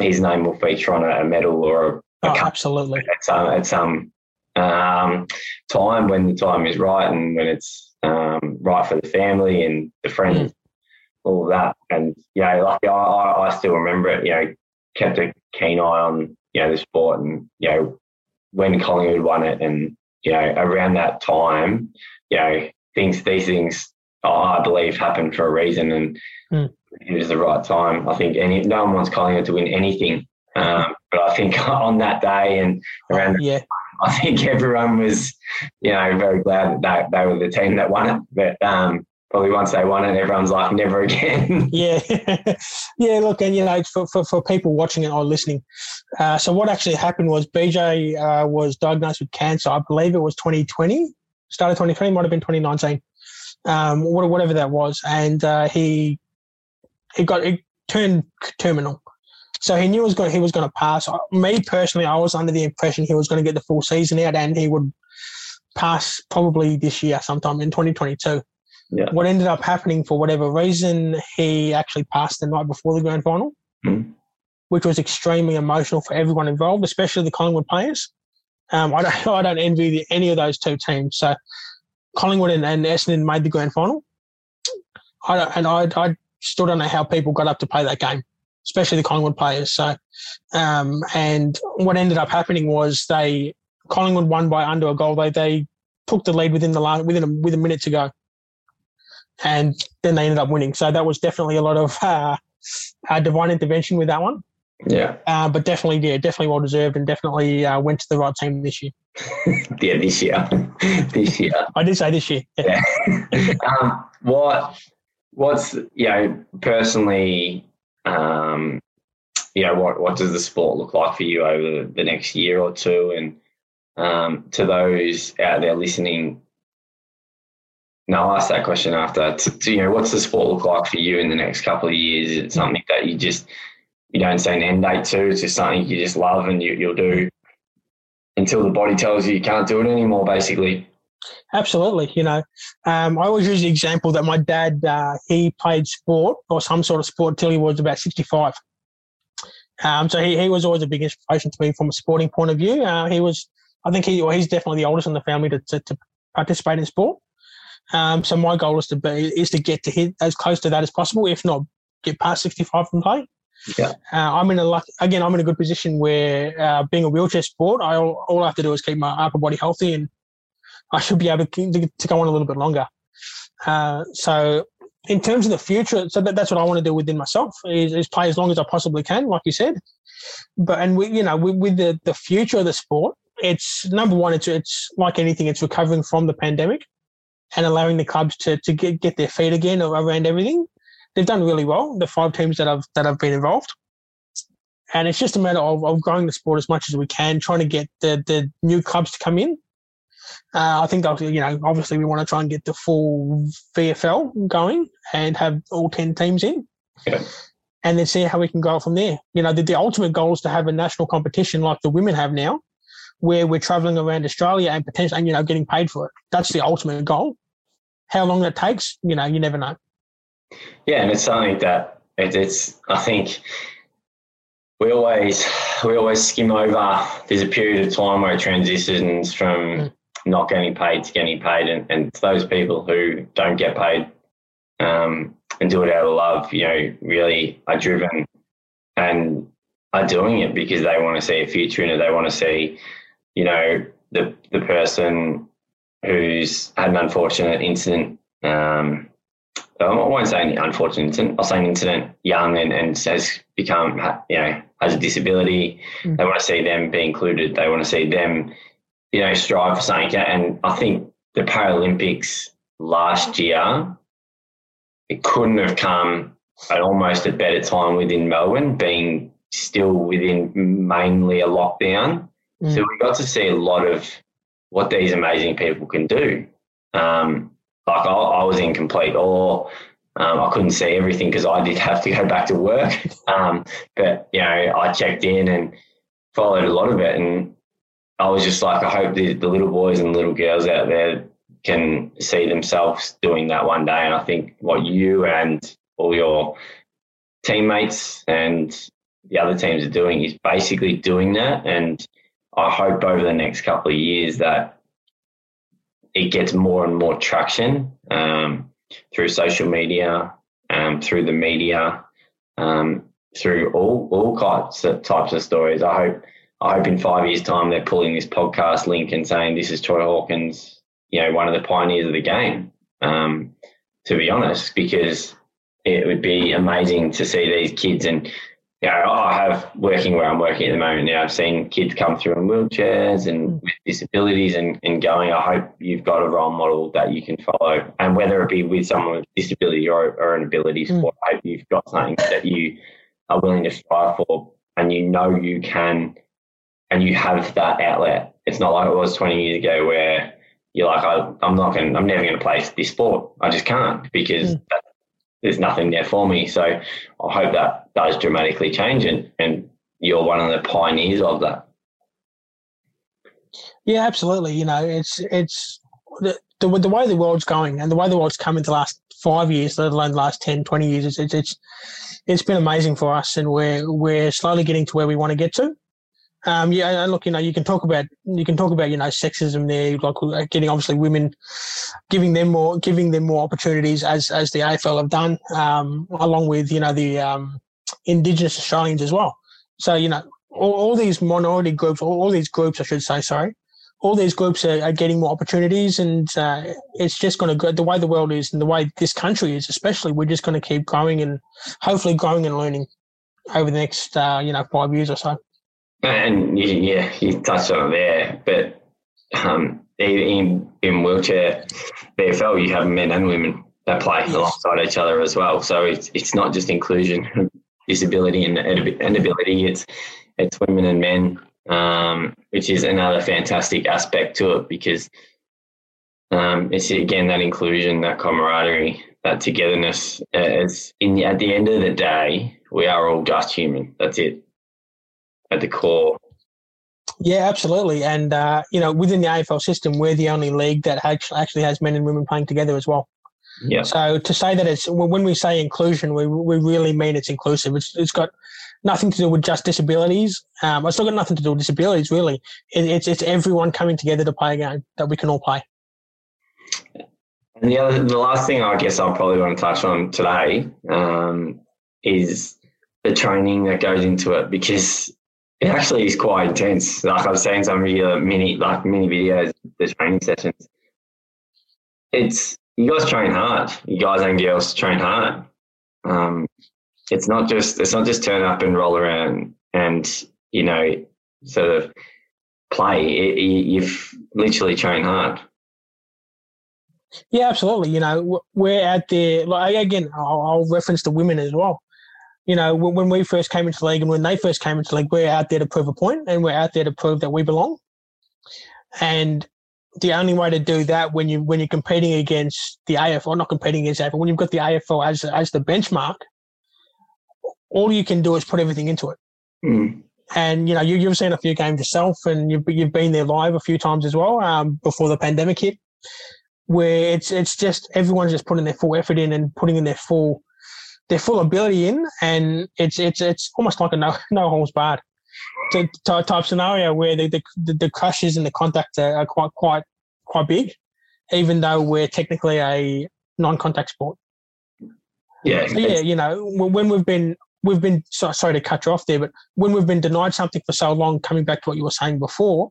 Speaker 2: his name will feature on a, medal or a,
Speaker 3: oh, absolutely
Speaker 2: at some at some um, time when the time is right and when it's um, right for the family and the friends, mm. all of that. And yeah, like I, I still remember it. You know, kept a keen eye on you know the sport and you know when Collingwood won it and you know around that time, you know things these things I believe happened for a reason and mm. It was the right time. I think any no one wants Collingwood to win anything. Um, but I think on that day and around
Speaker 3: yeah.
Speaker 2: I think everyone was, you know, very glad that they, they were the team that won it. But um, probably once they won it, everyone's like, never again.
Speaker 3: yeah. yeah, look, and, you know, for, for, for people watching it or listening, uh, so what actually happened was BJ uh, was diagnosed with cancer. I believe it was 2020, started 2020, might have been 2019, um, whatever that was. And uh, he, he got, he turned terminal. So he knew he was going, he was going to pass. Me personally, I was under the impression he was going to get the full season out and he would pass probably this year, sometime in 2022.
Speaker 2: Yeah.
Speaker 3: What ended up happening, for whatever reason, he actually passed the night before the grand final,
Speaker 2: mm.
Speaker 3: which was extremely emotional for everyone involved, especially the Collingwood players. Um, I don't, I don't envy the, any of those two teams. So Collingwood and, and Essendon made the grand final. I and I, I still don't know how people got up to play that game especially the Collingwood players. So, um, and what ended up happening was they Collingwood won by under a goal. They they took the lead within the last within a, with a minute to go, and then they ended up winning. So that was definitely a lot of uh, uh, divine intervention with that one.
Speaker 2: Yeah, uh,
Speaker 3: but definitely, yeah, definitely well deserved, and definitely uh, went to the right team this year.
Speaker 2: yeah, this year, this year.
Speaker 3: I did say this year.
Speaker 2: Yeah. um, what what's you know personally um, you know, what, what does the sport look like for you over the next year or two? And um, to those out there listening, no, I'll ask that question after. To, to, you know, what's the sport look like for you in the next couple of years? Is it something that you just you don't see an end date to? It's just something you just love and you, you'll do until the body tells you you can't do it anymore, basically.
Speaker 3: Absolutely. You know, um, I always use the example that my dad, uh, he played sport or some sort of sport until he was about 65. Um, so he, he was always a big inspiration to me from a sporting point of view. Uh, he was, I think he, well, he's definitely the oldest in the family to, to, to participate in sport. Um, so my goal is to be, is to get to hit as close to that as possible, if not get past 65 and play.
Speaker 2: Yeah. Uh,
Speaker 3: I'm in a luck again. I'm in a good position where uh, being a wheelchair sport, I all, all I have to do is keep my upper body healthy and I should be able to, to go on a little bit longer. Uh, so in terms of the future, so that, that's what I want to do within myself is, is, play as long as I possibly can, like you said. But and we, you know, with, with the the future of the sport, it's number one. It's it's like anything. It's recovering from the pandemic and allowing the clubs to to get get their feet again around everything. They've done really well. The five teams that have that have been involved, and it's just a matter of, of growing the sport as much as we can, trying to get the the new clubs to come in uh, I think you know obviously we want to try and get the full VFL going and have all ten teams in,
Speaker 2: yeah.
Speaker 3: and then see how we can go from there. You know, the, the ultimate goal is to have a national competition like the women have now, where we're traveling around Australia and potentially and you know getting paid for it. That's the ultimate goal. How long that takes, you know, you never know.
Speaker 2: Yeah, and it's something that it, it's. I think we always we always skim over. There's a period of time where it transitions from mm not getting paid to getting paid, and, and those people who don't get paid um, and do it out of love, you know, really are driven and are doing it because they want to see a future in it. They want to see, you know, the the person who's had an unfortunate incident. Um, I won't say an unfortunate incident. I'll say an incident young and, and has become, you know, has a disability. Mm. They want to see them be included. They want to see them you know, strive for something. And I think the Paralympics last year, it couldn't have come at almost a better time within Melbourne, being still within mainly a lockdown. Mm. So we got to see a lot of what these amazing people can do. Um, like I, I, was in complete awe. Um, I couldn't see everything because I did have to go back to work. Um, but you know, I checked in and followed a lot of it, and I was just like, I hope the, the little boys and little girls out there can see themselves doing that one day. And I think what you and all your teammates and the other teams are doing is basically doing that. And I hope over the next couple of years that it gets more and more traction um, through social media, um, through the media, um, through all all types of, types of stories. I hope I hope in five years' time they're pulling this podcast link and saying this is Troy Hawkins, you know, one of the pioneers of the game. Um, to be honest, because it would be amazing to see these kids and you know, I have working where I'm working at the moment now. I've seen kids come through in wheelchairs and mm. with disabilities and, and going. I hope you've got a role model that you can follow, and whether it be with someone with disability or, or an ability mm. sport, I hope you've got something that you are willing to strive for, and you know you can, and you have that outlet. It's not like it was 20 years ago where you're like, I, am not going, I'm never going to play this sport. I just can't because mm. that, there's nothing there for me. So I hope that does dramatically change and, and you're one of the pioneers of that.
Speaker 3: Yeah, absolutely. You know, it's it's the, the, the way the world's going and the way the world's come in the last five years, let alone the last 10, 20 years, it's, it's, it's, it's been amazing for us and we're, we're slowly getting to where we want to get to. Um, yeah, and look, you know, you can talk about you can talk about you know sexism there, like getting obviously women, giving them more giving them more opportunities as as the AFL have done, um, along with you know the um, Indigenous Australians as well. So you know all, all these minority groups, all, all, these groups, I should say, sorry, all these groups are, are getting more opportunities, and uh, it's just going to go the way the world is and the way this country is, especially. We're just going to keep growing and hopefully growing and learning over the next uh, you know five years or so.
Speaker 2: And yeah, you touched on it there, but um, in in wheelchair VFL, you have men and women that play yes. alongside each other as well. So it's it's not just inclusion, disability, and, and ability. It's it's women and men, um, which is another fantastic aspect to it because um, it's again that inclusion, that camaraderie, that togetherness. As in the, at the end of the day, we are all just human. That's it at the core.
Speaker 3: Yeah, absolutely. And, uh, you know, within the AFL system, we're the only league that actually has men and women playing together as well.
Speaker 2: Yeah.
Speaker 3: So to say that it's, when we say inclusion, we, we really mean it's inclusive. It's, it's got nothing to do with just disabilities. Um, it's not got nothing to do with disabilities, really. It, it's, it's everyone coming together to play a game that we can all play.
Speaker 2: And the other, the last thing I guess I'll probably want to touch on today um, is the training that goes into it because it actually is quite intense. Like I've seen some of your mini, like mini videos, the training sessions. It's you guys train hard. You guys and girls train hard. Um, it's not just it's not just turn up and roll around and you know sort of play. It, you've literally trained hard.
Speaker 3: Yeah, absolutely. You know, we're out there. Like again, I'll, I'll reference the women as well you know, when we first came into the league and when they first came into the league, we're out there to prove a point and we're out there to prove that we belong. And the only way to do that when you when you're competing against the AFL, not competing against AFL, when you've got the AFL as as the benchmark, all you can do is put everything into it.
Speaker 2: Mm.
Speaker 3: And you know, you, you've seen a few games yourself, and you've you've been there live a few times as well um, before the pandemic hit, where it's it's just everyone's just putting their full effort in and putting in their full their full ability in, and it's it's it's almost like a no no holds barred type scenario where the, the the crushes and the contact are, are quite quite quite big, even though we're technically a non-contact sport.
Speaker 2: Yeah,
Speaker 3: so yeah, you know when we've been we've been sorry to cut you off there, but when we've been denied something for so long, coming back to what you were saying before,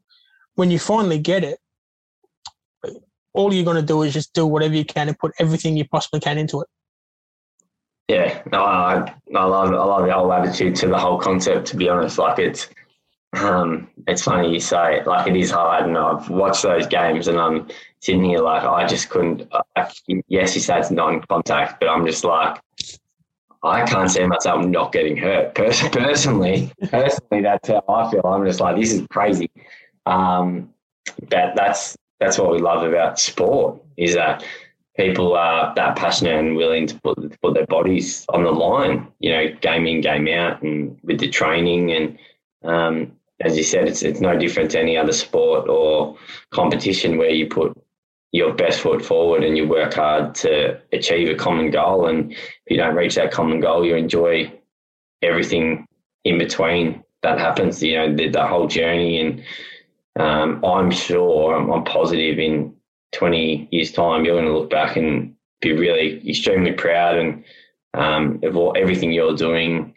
Speaker 3: when you finally get it, all you're going to do is just do whatever you can and put everything you possibly can into it.
Speaker 2: Yeah, no, I, I love I love the whole attitude to the whole concept. To be honest, like it's um, it's funny you say it, like it is hard, and I've watched those games, and I'm sitting here like I just couldn't. I, yes, you say it's non-contact, but I'm just like I can't see myself not getting hurt. personally, personally, that's how I feel. I'm just like this is crazy. Um, but that's that's what we love about sport is that people are that passionate and willing to put, to put their bodies on the line, you know, game in, game out, and with the training. And um, as you said, it's it's no different to any other sport or competition where you put your best foot forward and you work hard to achieve a common goal. And if you don't reach that common goal, you enjoy everything in between that happens. You know, the, the whole journey. And um, I'm sure, I'm, I'm positive in 20 years' time, you're going to look back and be really extremely proud and um, of all, everything you're doing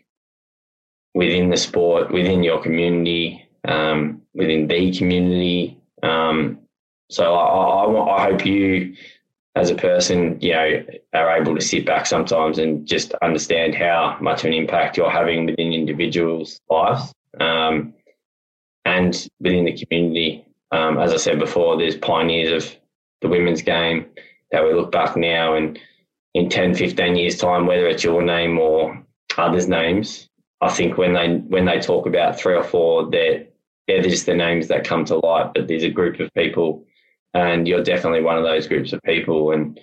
Speaker 2: within the sport, within your community, um, within the community. Um, so I, I, I, hope you, as a person, you know, are able to sit back sometimes and just understand how much of an impact you're having within individuals' lives um, and within the community. Um, as I said before, there's pioneers of the women's game that we look back now and in 10, 15 years' time, whether it's your name or others' names, I think when they when they talk about three or four, they're they're just the names that come to light. But there's a group of people, and you're definitely one of those groups of people. And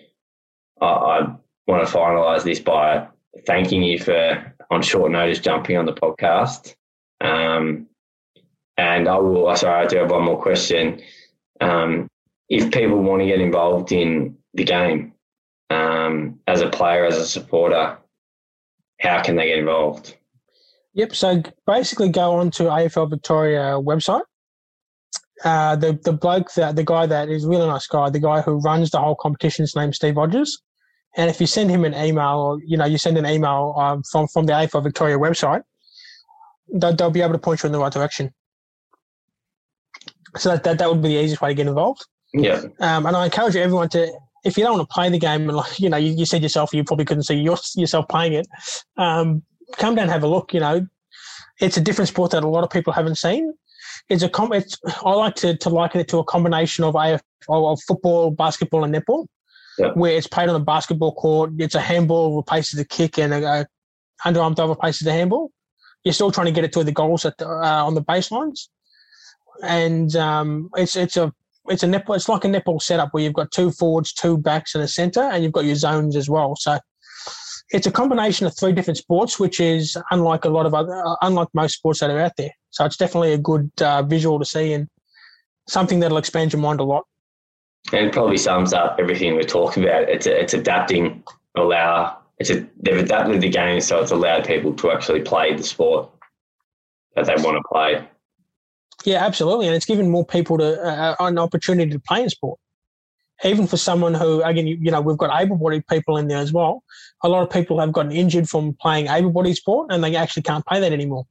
Speaker 2: I, I want to finalise this by thanking you for on short notice jumping on the podcast. Um, and I will. Sorry, I do have one more question. Um, if people want to get involved in the game um, as a player, as a supporter, how can they get involved?
Speaker 3: Yep. So basically, go on to AFL Victoria website. Uh, the the bloke that the guy that is really nice guy, the guy who runs the whole competition, is named Steve Rogers. And if you send him an email, or you know, you send an email um, from from the AFL Victoria website, they'll, they'll be able to point you in the right direction. So that, that that would be the easiest way to get involved.
Speaker 2: Yeah.
Speaker 3: Um, and I encourage everyone to, if you don't want to play the game, and like you know, you, you said yourself, you probably couldn't see your, yourself playing it. Um, come down and have a look. You know, it's a different sport that a lot of people haven't seen. It's a com- it's, I like to, to liken it to a combination of AF, of football, basketball, and netball, yeah. where it's played on a basketball court. It's a handball replaces a kick, and a, a underarm throw replaces a handball. You're still trying to get it to the goals at the, uh, on the baselines, and um, it's it's a it's a netball. It's like a netball setup where you've got two forwards, two backs, and a centre, and you've got your zones as well. So it's a combination of three different sports, which is unlike a lot of other, uh, unlike most sports that are out there. So it's definitely a good uh, visual to see and something that'll expand your mind a lot.
Speaker 2: And it probably sums up everything we're talking about. It's a, it's adapting, allow it's a, they've adapted the game so it's allowed people to actually play the sport that they want to play.
Speaker 3: Yeah, absolutely, and it's given more people to uh, an opportunity to play in sport even for someone who, again, you, you know, we've got able-bodied people in there as well. A lot of people have gotten injured from playing able-bodied sport, and they actually can't play that anymore.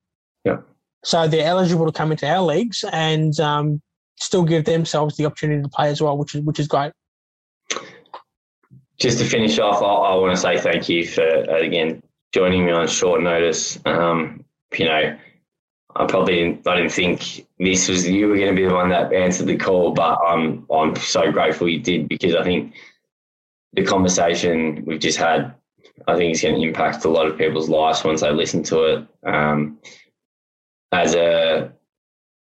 Speaker 2: Yeah.
Speaker 3: So they're eligible to come into our leagues and um, still give themselves the opportunity to play as well, which is which is great.
Speaker 2: Just to finish off, I, I want to say thank you for again joining me on short notice. Um, you know, I probably didn't, I didn't think this was you were going to be the one that answered the call, but I'm I'm so grateful you did because I think the conversation we've just had, I think it's going to impact a lot of people's lives once they listen to it. Um, as a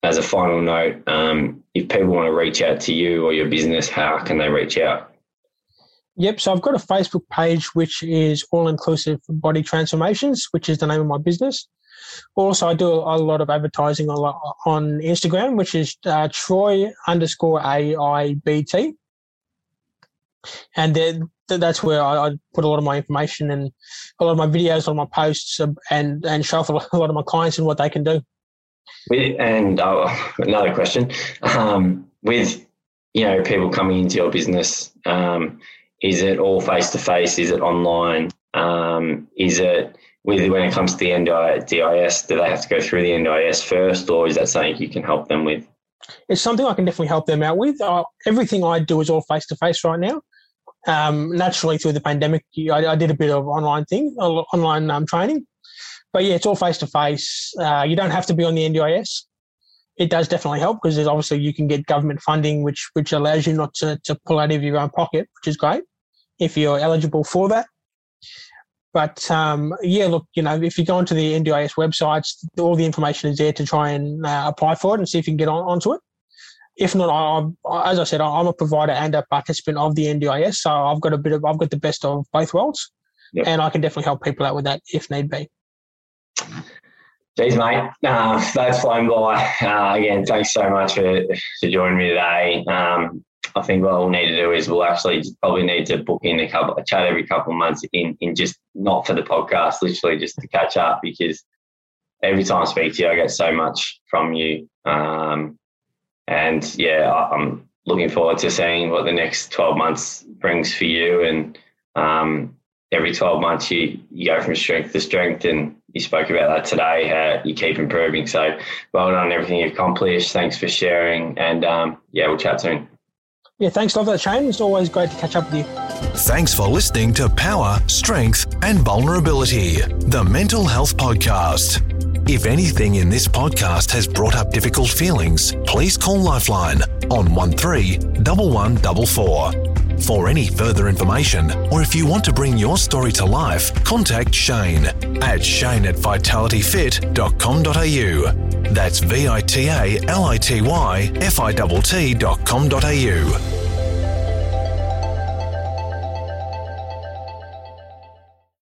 Speaker 2: as a final note, um, if people want to reach out to you or your business, how can they reach out?
Speaker 3: Yep. So I've got a Facebook page which is All Inclusive Body Transformations, which is the name of my business. Also, I do a lot of advertising on Instagram, which is uh, Troy underscore AIBT. And then that's where I, I, put a lot of my information and a lot of my videos, a lot of my posts, um, and and show off a lot of my clients and what they can do.
Speaker 2: And uh, another question: um, with you know people coming into your business, um, is it all face to face? Is it online? Um, is it with when it comes to the NDIS, do they have to go through the NDIS first, or is that something you can help them with?
Speaker 3: It's something I can definitely help them out with. Uh, everything I do is all face to face right now. Um, naturally, through the pandemic, I, I, did a bit of online thing, online um, training, but yeah, it's all face to face. You don't have to be on the NDIS. It does definitely help because obviously you can get government funding, which which allows you not to, to pull out of your own pocket, which is great if you're eligible for that. But um, yeah, look, you know, if you go onto the NDIS websites, all the information is there to try and uh, apply for it and see if you can get on, onto it. If not, I, as I said, I'm a provider and a participant of the NDIS, so I've got a bit of, I've got the best of both worlds, yep. and I can definitely help people out with that if need be.
Speaker 2: Geez, mate, uh, that's flown by. Uh, again, thanks so much for, for joining me today. Um, I think what we'll need to do is we'll actually probably need to book in a couple a chat every couple of months in in just not for the podcast, literally just to catch up because every time I speak to you, I get so much from you. Um, and yeah, I'm looking forward to seeing what the next 12 months brings for you. And um, every 12 months, you, you go from strength to strength. And you spoke about that today, how you keep improving. So well done on everything you've accomplished. Thanks for sharing. And um, yeah, we'll chat soon.
Speaker 3: Yeah, thanks. Love that, Shane. It's always great to catch up with you.
Speaker 1: Thanks for listening to Power, Strength, and Vulnerability, the Mental Health Podcast. If anything in this podcast has brought up difficult feelings, please call Lifeline on 131144. For any further information, or if you want to bring your story to life, contact Shane at shane at vitalityfit.com.au. That's V I T A L I T Y F I T T.com.au.